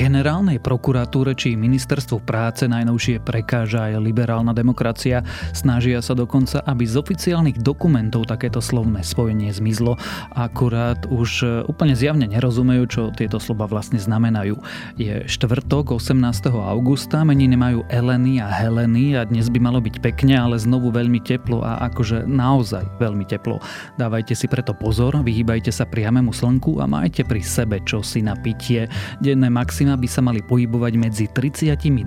Generálnej prokuratúre či ministerstvu práce najnovšie prekáža aj liberálna demokracia. Snažia sa dokonca, aby z oficiálnych dokumentov takéto slovné spojenie zmizlo. Akurát už úplne zjavne nerozumejú, čo tieto slova vlastne znamenajú. Je štvrtok 18. augusta, meniny majú Eleny a Heleny a dnes by malo byť pekne, ale znovu veľmi teplo a akože naozaj veľmi teplo. Dávajte si preto pozor, vyhýbajte sa priamému slnku a majte pri sebe čosi na pitie. Denné maximum maxima by sa mali pohybovať medzi 32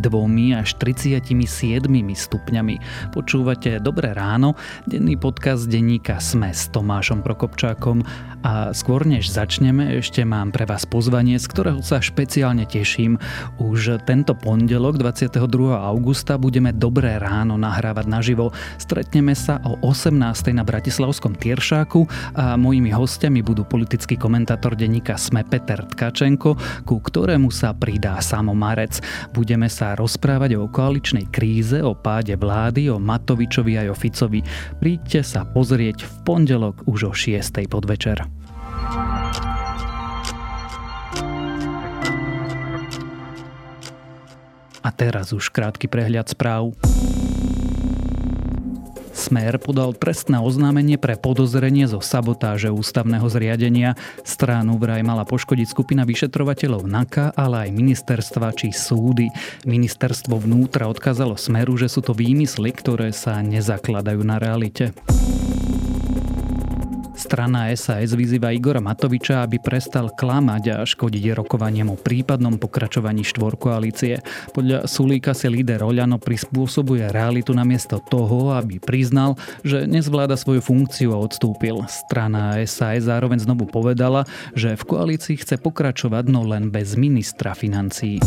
až 37 stupňami. Počúvate Dobré ráno, denný podcast denníka Sme s Tomášom Prokopčákom a skôr než začneme, ešte mám pre vás pozvanie, z ktorého sa špeciálne teším. Už tento pondelok 22. augusta budeme Dobré ráno nahrávať naživo. Stretneme sa o 18. na Bratislavskom Tieršáku a mojimi hostiami budú politický komentátor denníka Sme Peter Tkačenko, ku ktorému sa sa pridá Samo Marec. Budeme sa rozprávať o koaličnej kríze, o páde vlády, o Matovičovi aj o Ficovi. Príďte sa pozrieť v pondelok už o 6. podvečer. A teraz už krátky prehľad správ. Smer podal trestné oznámenie pre podozrenie zo sabotáže ústavného zriadenia. Stránu vraj mala poškodiť skupina vyšetrovateľov NAKA, ale aj ministerstva či súdy. Ministerstvo vnútra odkázalo Smeru, že sú to výmysly, ktoré sa nezakladajú na realite. Strana SAS vyzýva Igora Matoviča, aby prestal klamať a škodiť rokovaniam o prípadnom pokračovaní štvorkoalície. Podľa Sulíka si líder Oľano prispôsobuje realitu namiesto toho, aby priznal, že nezvláda svoju funkciu a odstúpil. Strana SAS zároveň znovu povedala, že v koalícii chce pokračovať no len bez ministra financií.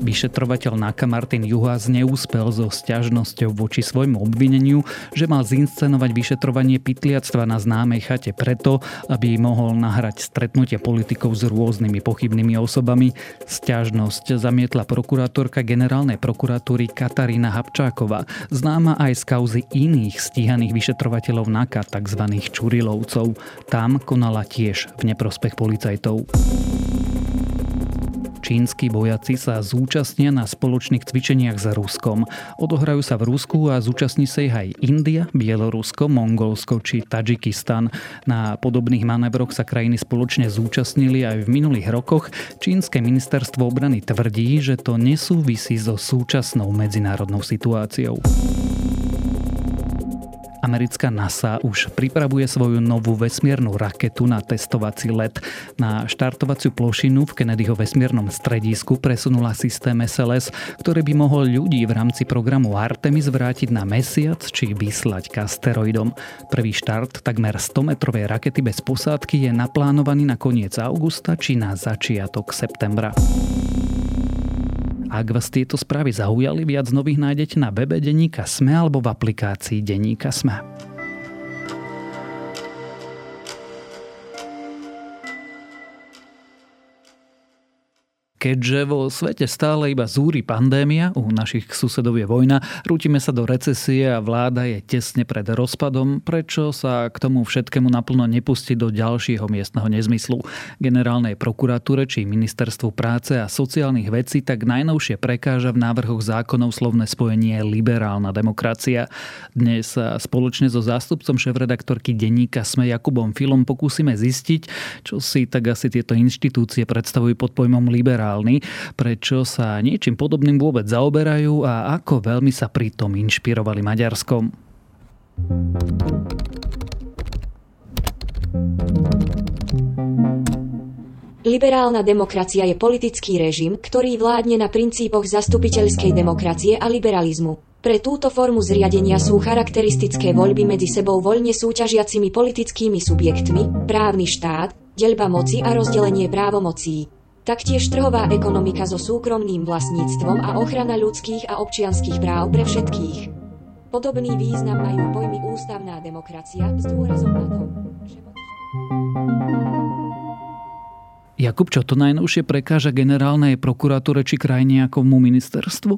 Vyšetrovateľ Naka Martin Juhas neúspel so sťažnosťou voči svojmu obvineniu, že mal zinscenovať vyšetrovanie pytliactva na známej chate preto, aby mohol nahrať stretnutie politikov s rôznymi pochybnými osobami. Sťažnosť zamietla prokurátorka generálnej prokuratúry Katarína Habčáková, známa aj z kauzy iných stíhaných vyšetrovateľov NAKA, tzv. Čurilovcov. Tam konala tiež v neprospech policajtov. Čínsky vojaci sa zúčastnia na spoločných cvičeniach s Ruskom. Odohrajú sa v Rusku a zúčastní sa ich aj India, Bielorusko, Mongolsko či Tadžikistan. Na podobných manévroch sa krajiny spoločne zúčastnili aj v minulých rokoch. Čínske ministerstvo obrany tvrdí, že to nesúvisí so súčasnou medzinárodnou situáciou. Americká NASA už pripravuje svoju novú vesmiernu raketu na testovací let. Na štartovaciu plošinu v Kennedyho vesmiernom stredisku presunula systém SLS, ktorý by mohol ľudí v rámci programu Artemis vrátiť na mesiac či vyslať k asteroidom. Prvý štart takmer 100-metrovej rakety bez posádky je naplánovaný na koniec augusta či na začiatok septembra. Ak vás tieto správy zaujali, viac nových nájdete na webe Deníka Sme alebo v aplikácii Deníka Sme. Keďže vo svete stále iba zúri pandémia, u našich susedov je vojna, rútime sa do recesie a vláda je tesne pred rozpadom, prečo sa k tomu všetkému naplno nepustiť do ďalšieho miestneho nezmyslu. Generálnej prokuratúre či ministerstvu práce a sociálnych vecí tak najnovšie prekáža v návrhoch zákonov slovné spojenie liberálna demokracia. Dnes sa spoločne so zástupcom šéf-redaktorky denníka Sme Jakubom Filom pokúsime zistiť, čo si tak asi tieto inštitúcie predstavujú pod pojmom liberál liberálni, prečo sa niečím podobným vôbec zaoberajú a ako veľmi sa pritom inšpirovali Maďarskom. Liberálna demokracia je politický režim, ktorý vládne na princípoch zastupiteľskej demokracie a liberalizmu. Pre túto formu zriadenia sú charakteristické voľby medzi sebou voľne súťažiacimi politickými subjektmi, právny štát, deľba moci a rozdelenie právomocí. Taktiež trhová ekonomika so súkromným vlastníctvom a ochrana ľudských a občianských práv pre všetkých. Podobný význam majú pojmy ústavná demokracia s dôrazom na to, že... Jakub, čo to najnovšie prekáža generálnej prokuratúre či krajine ako mu ministerstvu?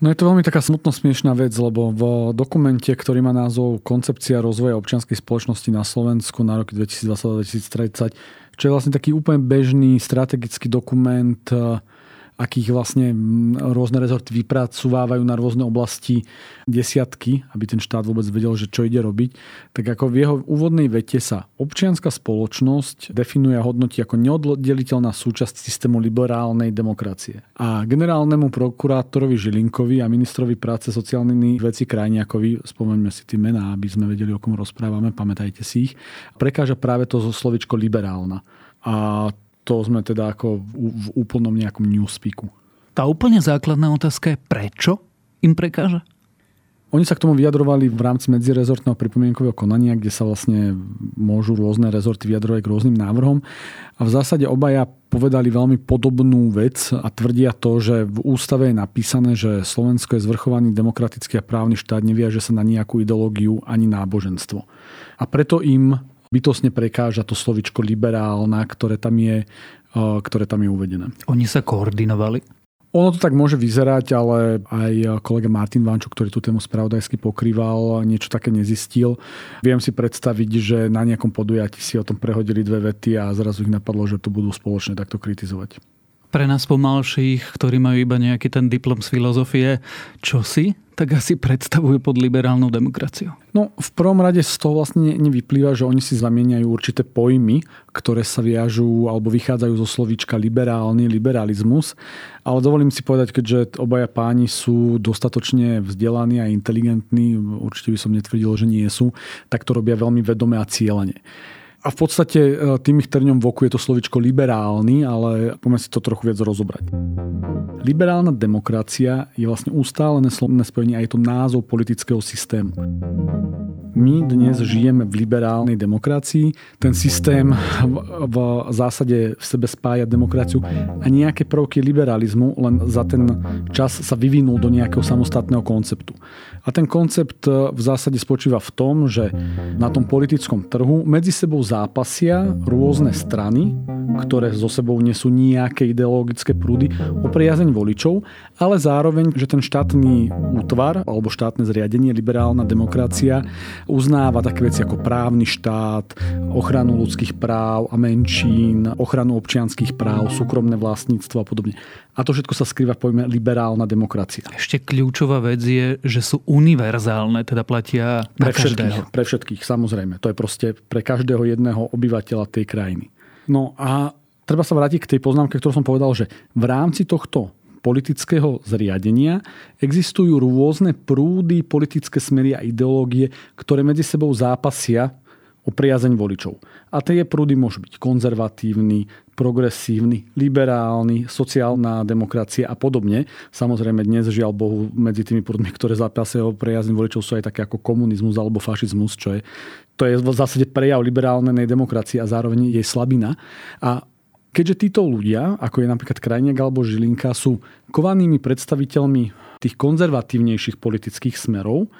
No je to veľmi taká smutno smiešná vec, lebo v dokumente, ktorý má názov Koncepcia rozvoja občianskej spoločnosti na Slovensku na roky 2020-2030, čo je vlastne taký úplne bežný strategický dokument akých vlastne rôzne rezorty vypracovávajú na rôzne oblasti desiatky, aby ten štát vôbec vedel, že čo ide robiť, tak ako v jeho úvodnej vete sa občianská spoločnosť definuje a hodnotí ako neoddeliteľná súčasť systému liberálnej demokracie. A generálnemu prokurátorovi Žilinkovi a ministrovi práce sociálnych vecí Krajniakovi, spomeňme si tie mená, aby sme vedeli, o kom rozprávame, pamätajte si ich, prekáža práve to zo slovičko liberálna. A to sme teda ako v, úplnom nejakom newspeaku. Tá úplne základná otázka je, prečo im prekáža? Oni sa k tomu vyjadrovali v rámci medzirezortného pripomienkového konania, kde sa vlastne môžu rôzne rezorty vyjadrovať k rôznym návrhom. A v zásade obaja povedali veľmi podobnú vec a tvrdia to, že v ústave je napísané, že Slovensko je zvrchovaný demokratický a právny štát, neviaže sa na nejakú ideológiu ani náboženstvo. A preto im bytosne prekáža to slovičko liberálna, ktoré tam je, ktoré tam je uvedené. Oni sa koordinovali? Ono to tak môže vyzerať, ale aj kolega Martin Vančo, ktorý tú tému spravodajsky pokrýval, niečo také nezistil. Viem si predstaviť, že na nejakom podujatí si o tom prehodili dve vety a zrazu ich napadlo, že to budú spoločne takto kritizovať. Pre nás pomalších, ktorí majú iba nejaký ten diplom z filozofie, čo si tak asi predstavujú pod liberálnou demokraciou? No, v prvom rade z toho vlastne nevyplýva, že oni si zamieňajú určité pojmy, ktoré sa viažú alebo vychádzajú zo slovíčka liberálny, liberalizmus. Ale dovolím si povedať, keďže obaja páni sú dostatočne vzdelaní a inteligentní, určite by som netvrdil, že nie sú, tak to robia veľmi vedome a cieľene. A v podstate e, tým ich trňom v oku je to slovičko liberálny, ale poďme si to trochu viac rozobrať. Liberálna demokracia je vlastne ustálené slovné spojenie a je to názov politického systému. My dnes žijeme v liberálnej demokracii. Ten systém v, v zásade v sebe spája demokraciu a nejaké prvky liberalizmu, len za ten čas sa vyvinul do nejakého samostatného konceptu. A ten koncept e, v zásade spočíva v tom, že na tom politickom trhu medzi sebou zápasia rôzne strany, ktoré zo sebou nesú nejaké ideologické prúdy o priazeň voličov, ale zároveň, že ten štátny útvar alebo štátne zriadenie, liberálna demokracia uznáva také veci ako právny štát, ochranu ľudských práv a menšín, ochranu občianských práv, súkromné vlastníctvo a podobne. A to všetko sa skrýva v pojme liberálna demokracia. Ešte kľúčová vec je, že sú univerzálne, teda platia na pre všetkých. Pre všetkých, samozrejme. To je proste pre každého jedného obyvateľa tej krajiny. No a treba sa vrátiť k tej poznámke, ktorú som povedal, že v rámci tohto politického zriadenia existujú rôzne prúdy, politické smery a ideológie, ktoré medzi sebou zápasia o priazeň voličov. A tie prúdy môžu byť konzervatívny, progresívny, liberálny, sociálna demokracia a podobne. Samozrejme dnes, žiaľ Bohu, medzi tými prúdmi, ktoré zápasia o priazeň voličov sú aj také ako komunizmus alebo fašizmus, čo je, to je v zásade prejav liberálnej demokracie a zároveň jej slabina. A keďže títo ľudia, ako je napríklad Krajniak alebo Žilinka, sú kovanými predstaviteľmi tých konzervatívnejších politických smerov,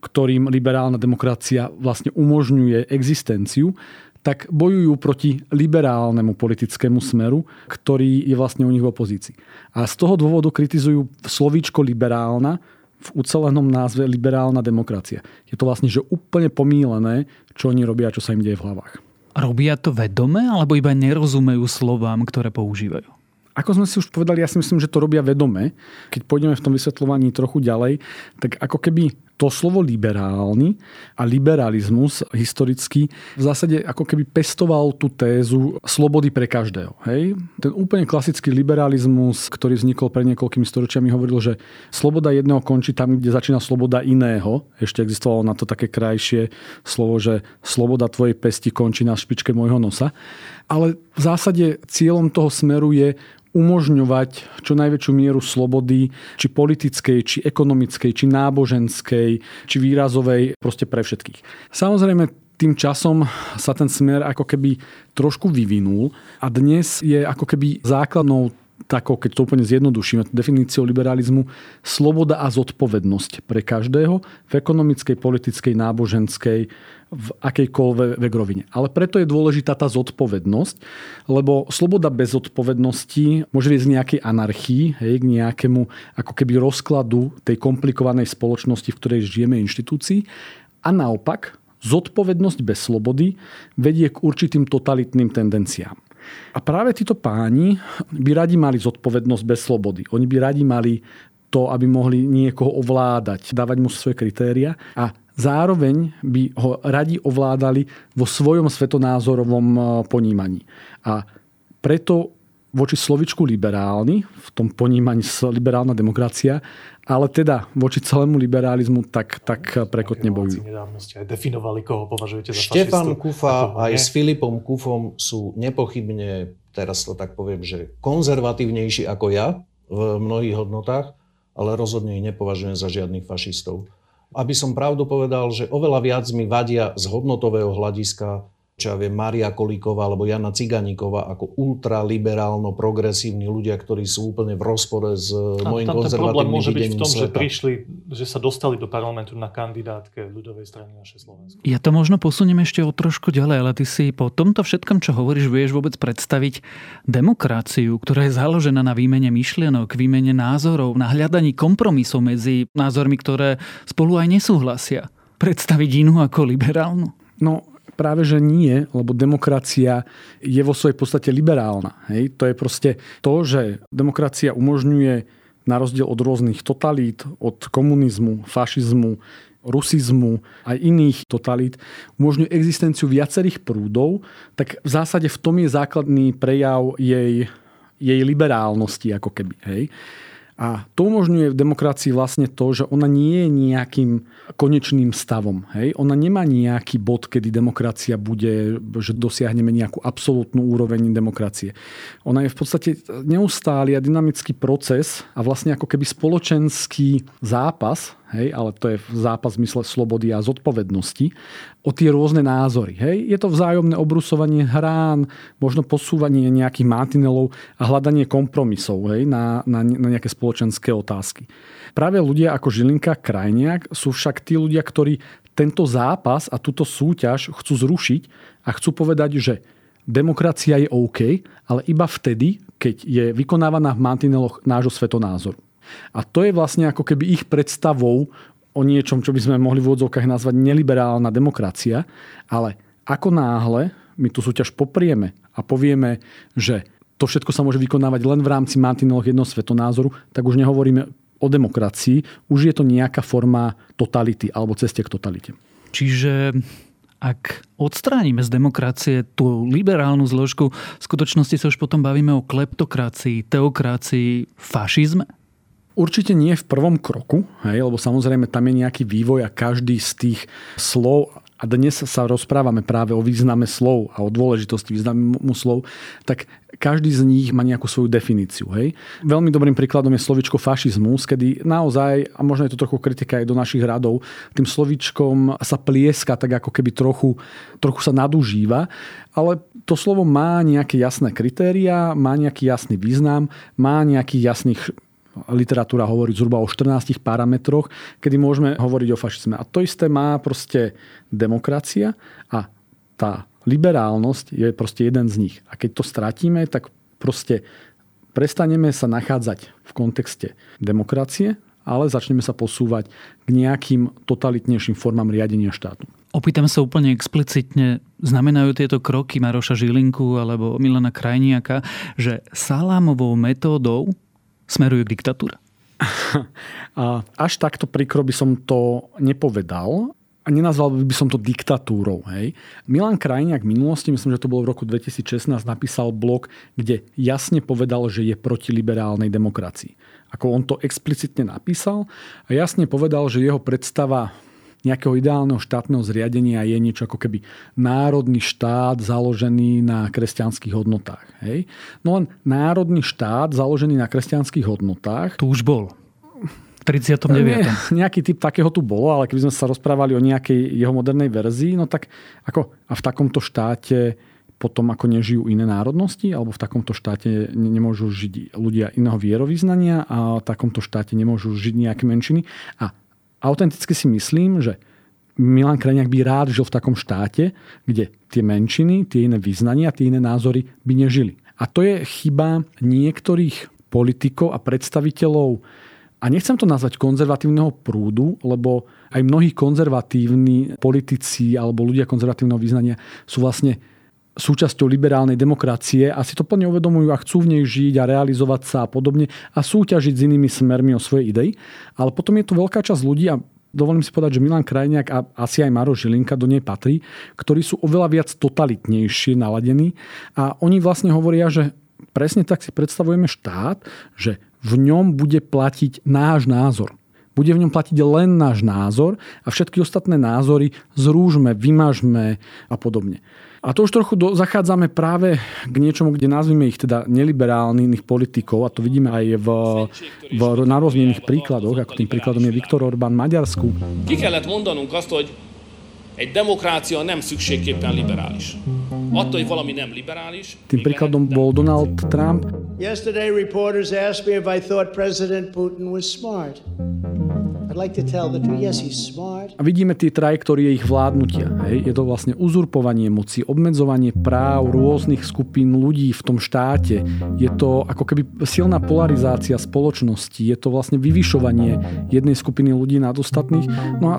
ktorým liberálna demokracia vlastne umožňuje existenciu, tak bojujú proti liberálnemu politickému smeru, ktorý je vlastne u nich v opozícii. A z toho dôvodu kritizujú slovíčko liberálna v ucelenom názve liberálna demokracia. Je to vlastne že úplne pomílené, čo oni robia, čo sa im deje v hlavách. Robia to vedome, alebo iba nerozumejú slovám, ktoré používajú? Ako sme si už povedali, ja si myslím, že to robia vedome. Keď pôjdeme v tom vysvetľovaní trochu ďalej, tak ako keby to slovo liberálny a liberalizmus historicky v zásade ako keby pestoval tú tézu slobody pre každého. Hej? Ten úplne klasický liberalizmus, ktorý vznikol pred niekoľkými storočiami, hovoril, že sloboda jedného končí tam, kde začína sloboda iného. Ešte existovalo na to také krajšie slovo, že sloboda tvojej pesti končí na špičke môjho nosa. Ale v zásade cieľom toho smeru je umožňovať čo najväčšiu mieru slobody, či politickej, či ekonomickej, či náboženskej, či výrazovej, proste pre všetkých. Samozrejme, tým časom sa ten smer ako keby trošku vyvinul a dnes je ako keby základnou takou, keď to úplne zjednodušíme, definíciou liberalizmu, sloboda a zodpovednosť pre každého v ekonomickej, politickej, náboženskej, v akejkoľvek rovine. Ale preto je dôležitá tá zodpovednosť, lebo sloboda bez zodpovednosti môže viesť k nejakej anarchii, hej, k nejakému ako keby rozkladu tej komplikovanej spoločnosti, v ktorej žijeme inštitúcií. A naopak, zodpovednosť bez slobody vedie k určitým totalitným tendenciám. A práve títo páni by radi mali zodpovednosť bez slobody. Oni by radi mali to, aby mohli niekoho ovládať, dávať mu svoje kritéria a zároveň by ho radi ovládali vo svojom svetonázorovom e, ponímaní. A preto voči slovičku liberálny, v tom ponímaní liberálna demokracia, ale teda voči celému liberalizmu tak, tak prekotne bojujú. Nedávno ste aj definovali, koho považujete za Štefan Kufa aj s Filipom Kufom sú nepochybne, teraz to tak poviem, že konzervatívnejší ako ja v mnohých hodnotách, ale rozhodne ich nepovažujem za žiadnych fašistov. Aby som pravdu povedal, že oveľa viac mi vadia z hodnotového hľadiska čo ja viem, Maria Kolíková alebo Jana Ciganíková ako ultraliberálno progresívni ľudia, ktorí sú úplne v rozpore s a môjim tam konzervatívnym problém môže byť v tom, sveta. že prišli, že sa dostali do parlamentu na kandidátke ľudovej strany naše Slovensko. Ja to možno posuniem ešte o trošku ďalej, ale ty si po tomto všetkom, čo hovoríš, vieš vôbec predstaviť demokraciu, ktorá je založená na výmene myšlienok, výmene názorov, na hľadaní kompromisov medzi názormi, ktoré spolu aj nesúhlasia. Predstaviť inú ako liberálnu? No, práve že nie, lebo demokracia je vo svojej podstate liberálna. Hej? To je proste to, že demokracia umožňuje na rozdiel od rôznych totalít, od komunizmu, fašizmu, rusizmu a iných totalít umožňuje existenciu viacerých prúdov, tak v zásade v tom je základný prejav jej, jej liberálnosti ako keby. Hej? A to umožňuje v demokracii vlastne to, že ona nie je nejakým konečným stavom. Hej? Ona nemá nejaký bod, kedy demokracia bude, že dosiahneme nejakú absolútnu úroveň demokracie. Ona je v podstate neustály a dynamický proces a vlastne ako keby spoločenský zápas hej, ale to je zápas v zmysle slobody a zodpovednosti, o tie rôzne názory. Hej. Je to vzájomné obrusovanie hrán, možno posúvanie nejakých mantinelov a hľadanie kompromisov hej, na, na, na nejaké spoločenské otázky. Práve ľudia ako Žilinka Krajniak sú však tí ľudia, ktorí tento zápas a túto súťaž chcú zrušiť a chcú povedať, že demokracia je OK, ale iba vtedy, keď je vykonávaná v mantineloch nášho svetonázoru. A to je vlastne ako keby ich predstavou o niečom, čo by sme mohli v úvodzovkách nazvať neliberálna demokracia, ale ako náhle my tú súťaž poprieme a povieme, že to všetko sa môže vykonávať len v rámci mantinelov jedného svetonázoru, tak už nehovoríme o demokracii, už je to nejaká forma totality alebo ceste k totalite. Čiže ak odstránime z demokracie tú liberálnu zložku, v skutočnosti sa už potom bavíme o kleptokracii, teokracii, fašizme? Určite nie v prvom kroku, hej, lebo samozrejme tam je nejaký vývoj a každý z tých slov a dnes sa rozprávame práve o význame slov a o dôležitosti významu slov, tak každý z nich má nejakú svoju definíciu. Hej. Veľmi dobrým príkladom je slovičko fašizmus, kedy naozaj, a možno je to trochu kritika aj do našich radov, tým slovičkom sa plieska tak ako keby trochu, trochu sa nadužíva, ale to slovo má nejaké jasné kritéria, má nejaký jasný význam, má nejaký jasných literatúra hovorí zhruba o 14 parametroch, kedy môžeme hovoriť o fašizme. A to isté má proste demokracia a tá liberálnosť je proste jeden z nich. A keď to stratíme, tak proste prestaneme sa nachádzať v kontexte demokracie, ale začneme sa posúvať k nejakým totalitnejším formám riadenia štátu. Opýtam sa úplne explicitne, znamenajú tieto kroky Maroša Žilinku alebo Milana Krajniaka, že salámovou metódou smerujú k diktatúre? Až takto prikro by som to nepovedal a nenazval by som to diktatúrou. Hej. Milan Krajniak v minulosti, myslím, že to bolo v roku 2016, napísal blog, kde jasne povedal, že je proti liberálnej demokracii. Ako on to explicitne napísal a jasne povedal, že jeho predstava nejakého ideálneho štátneho zriadenia je niečo ako keby národný štát založený na kresťanských hodnotách. Hej? No len národný štát založený na kresťanských hodnotách... Tu už bol. V 39. Nie, nejaký typ takého tu bolo, ale keby sme sa rozprávali o nejakej jeho modernej verzii, no tak ako a v takomto štáte potom ako nežijú iné národnosti, alebo v takomto štáte nemôžu žiť ľudia iného vierovýznania a v takomto štáte nemôžu žiť nejaké menšiny. A autenticky si myslím, že Milan Krajniak by rád žil v takom štáte, kde tie menšiny, tie iné vyznania, tie iné názory by nežili. A to je chyba niektorých politikov a predstaviteľov a nechcem to nazvať konzervatívneho prúdu, lebo aj mnohí konzervatívni politici alebo ľudia konzervatívneho význania sú vlastne súčasťou liberálnej demokracie a si to plne uvedomujú a chcú v nej žiť a realizovať sa a podobne a súťažiť s inými smermi o svoje idei. Ale potom je tu veľká časť ľudí a dovolím si povedať, že Milan Krajniak a asi aj Maro Žilinka do nej patrí, ktorí sú oveľa viac totalitnejšie naladení a oni vlastne hovoria, že presne tak si predstavujeme štát, že v ňom bude platiť náš názor. Bude v ňom platiť len náš názor a všetky ostatné názory zrúžme, vymažme a podobne. A to už trochu do, zachádzame práve k niečomu, kde nazvime ich teda neliberálnych politikov, a to vidíme aj v, v, na rôznych príkladoch, ako tým príkladom je Viktor Orbán Maďarsku. Ki kellett mondanunk azt, hogy egy demokrácia nem szükségképpen liberális. Attól, hogy valami nem liberális... Tým príkladom bol Donald Trump. Yesterday reporters asked me if I thought President Putin was smart. A vidíme tie trajektórie ich vládnutia. Hej. Je to vlastne uzurpovanie moci, obmedzovanie práv rôznych skupín ľudí v tom štáte. Je to ako keby silná polarizácia spoločnosti. Je to vlastne vyvyšovanie jednej skupiny ľudí nad ostatných. No a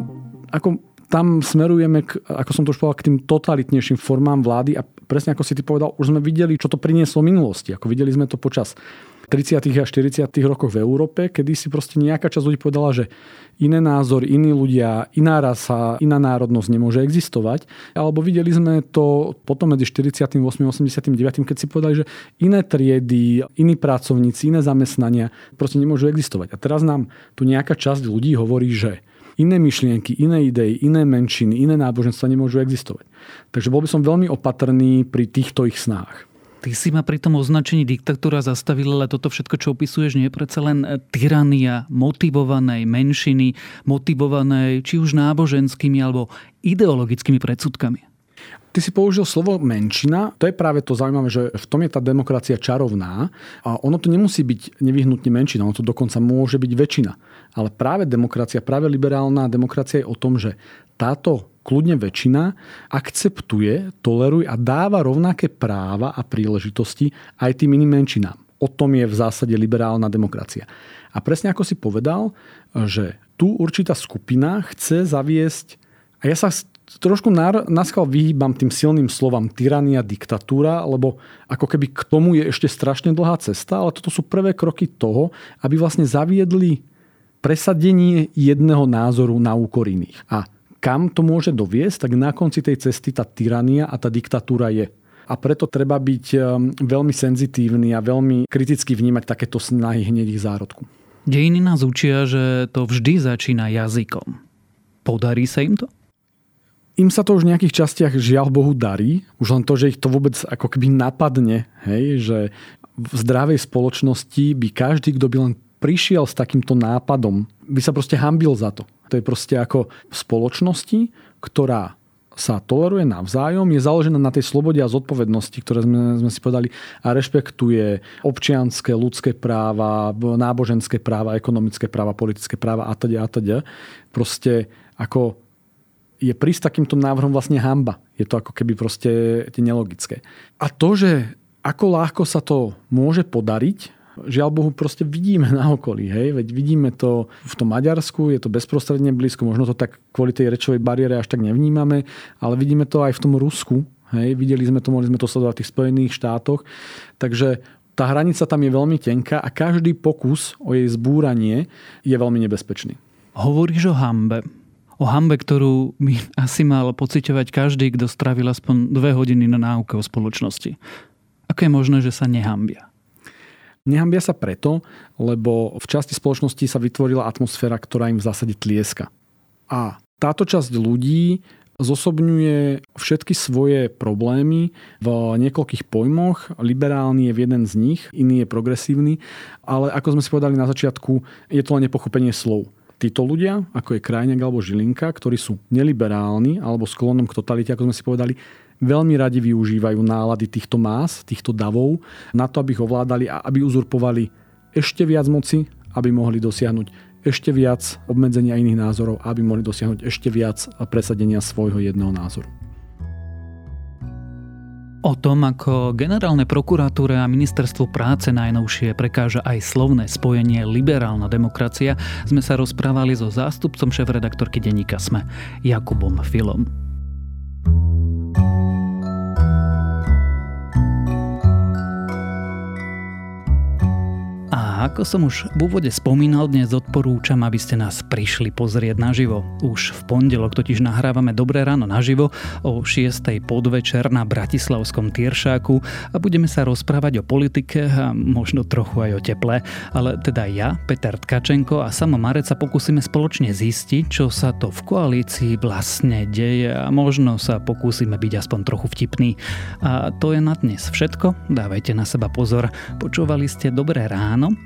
ako tam smerujeme, k, ako som to už povedal, k tým totalitnejším formám vlády a presne ako si ty povedal, už sme videli, čo to prinieslo minulosti. Ako videli sme to počas 30. a 40. rokoch v Európe, kedy si proste nejaká časť ľudí povedala, že iné názory, iní ľudia, iná rasa, iná národnosť nemôže existovať. Alebo videli sme to potom medzi 48. a 89. keď si povedali, že iné triedy, iní pracovníci, iné zamestnania proste nemôžu existovať. A teraz nám tu nejaká časť ľudí hovorí, že iné myšlienky, iné idei, iné menšiny, iné náboženstva nemôžu existovať. Takže bol by som veľmi opatrný pri týchto ich snách. Ty si ma pri tom označení diktatúra zastavil, ale toto všetko, čo opisuješ, nie je predsa len e, tyrania motivovanej menšiny, motivovanej či už náboženskými alebo ideologickými predsudkami. Ty si použil slovo menšina. To je práve to zaujímavé, že v tom je tá demokracia čarovná. A ono to nemusí byť nevyhnutne menšina, ono to dokonca môže byť väčšina. Ale práve demokracia, práve liberálna demokracia je o tom, že táto kľudne väčšina akceptuje, toleruje a dáva rovnaké práva a príležitosti aj tým iným menšinám. O tom je v zásade liberálna demokracia. A presne ako si povedal, že tu určitá skupina chce zaviesť, a ja sa trošku naskal vyhýbam tým silným slovám tyrania, diktatúra, lebo ako keby k tomu je ešte strašne dlhá cesta, ale toto sú prvé kroky toho, aby vlastne zaviedli presadenie jedného názoru na úkor iných. A kam to môže doviesť, tak na konci tej cesty tá tyrania a tá diktatúra je. A preto treba byť um, veľmi senzitívny a veľmi kriticky vnímať takéto snahy hneď ich zárodku. Dejiny nás učia, že to vždy začína jazykom. Podarí sa im to? Im sa to už v nejakých častiach žiaľ Bohu darí. Už len to, že ich to vôbec ako keby napadne, hej, že v zdravej spoločnosti by každý, kto by len prišiel s takýmto nápadom, by sa proste hambil za to. To je proste ako v spoločnosti, ktorá sa toleruje navzájom, je založená na tej slobode a zodpovednosti, ktoré sme, sme si povedali, a rešpektuje občianské, ľudské práva, náboženské práva, ekonomické práva, politické práva a teda a teda. Proste ako je prísť takýmto návrhom vlastne hamba. Je to ako keby proste nelogické. A to, že ako ľahko sa to môže podariť, žiaľ Bohu proste vidíme na okolí. Hej? Veď vidíme to v tom Maďarsku, je to bezprostredne blízko, možno to tak kvôli tej rečovej bariére až tak nevnímame, ale vidíme to aj v tom Rusku. Hej? Videli sme to, mohli sme to sledovať v tých Spojených štátoch. Takže tá hranica tam je veľmi tenká a každý pokus o jej zbúranie je veľmi nebezpečný. Hovoríš o hambe. O hambe, ktorú by asi mal pociťovať každý, kto strávil aspoň dve hodiny na náuke o spoločnosti. Ako je možné, že sa nehambia? Nehambia sa preto, lebo v časti spoločnosti sa vytvorila atmosféra, ktorá im v zásade tlieska. A táto časť ľudí zosobňuje všetky svoje problémy v niekoľkých pojmoch. Liberálny je jeden z nich, iný je progresívny, ale ako sme si povedali na začiatku, je to len nepochopenie slov. Títo ľudia, ako je Krajňák alebo Žilinka, ktorí sú neliberálni alebo sklonom k totalite, ako sme si povedali, veľmi radi využívajú nálady týchto más, týchto davov, na to, aby ich ovládali a aby uzurpovali ešte viac moci, aby mohli dosiahnuť ešte viac obmedzenia iných názorov, aby mohli dosiahnuť ešte viac presadenia svojho jedného názoru. O tom, ako generálne prokuratúre a ministerstvo práce najnovšie prekáža aj slovné spojenie liberálna demokracia, sme sa rozprávali so zástupcom šéf-redaktorky denníka SME, Jakubom Filom. Ako som už v úvode spomínal, dnes odporúčam, aby ste nás prišli pozrieť naživo. Už v pondelok totiž nahrávame Dobré ráno naživo o 6. podvečer na Bratislavskom Tieršáku a budeme sa rozprávať o politike a možno trochu aj o teple. Ale teda ja, Peter Tkačenko a Samo Marec sa pokúsime spoločne zistiť, čo sa to v koalícii vlastne deje a možno sa pokúsime byť aspoň trochu vtipný. A to je na dnes všetko. Dávajte na seba pozor. Počúvali ste Dobré ráno,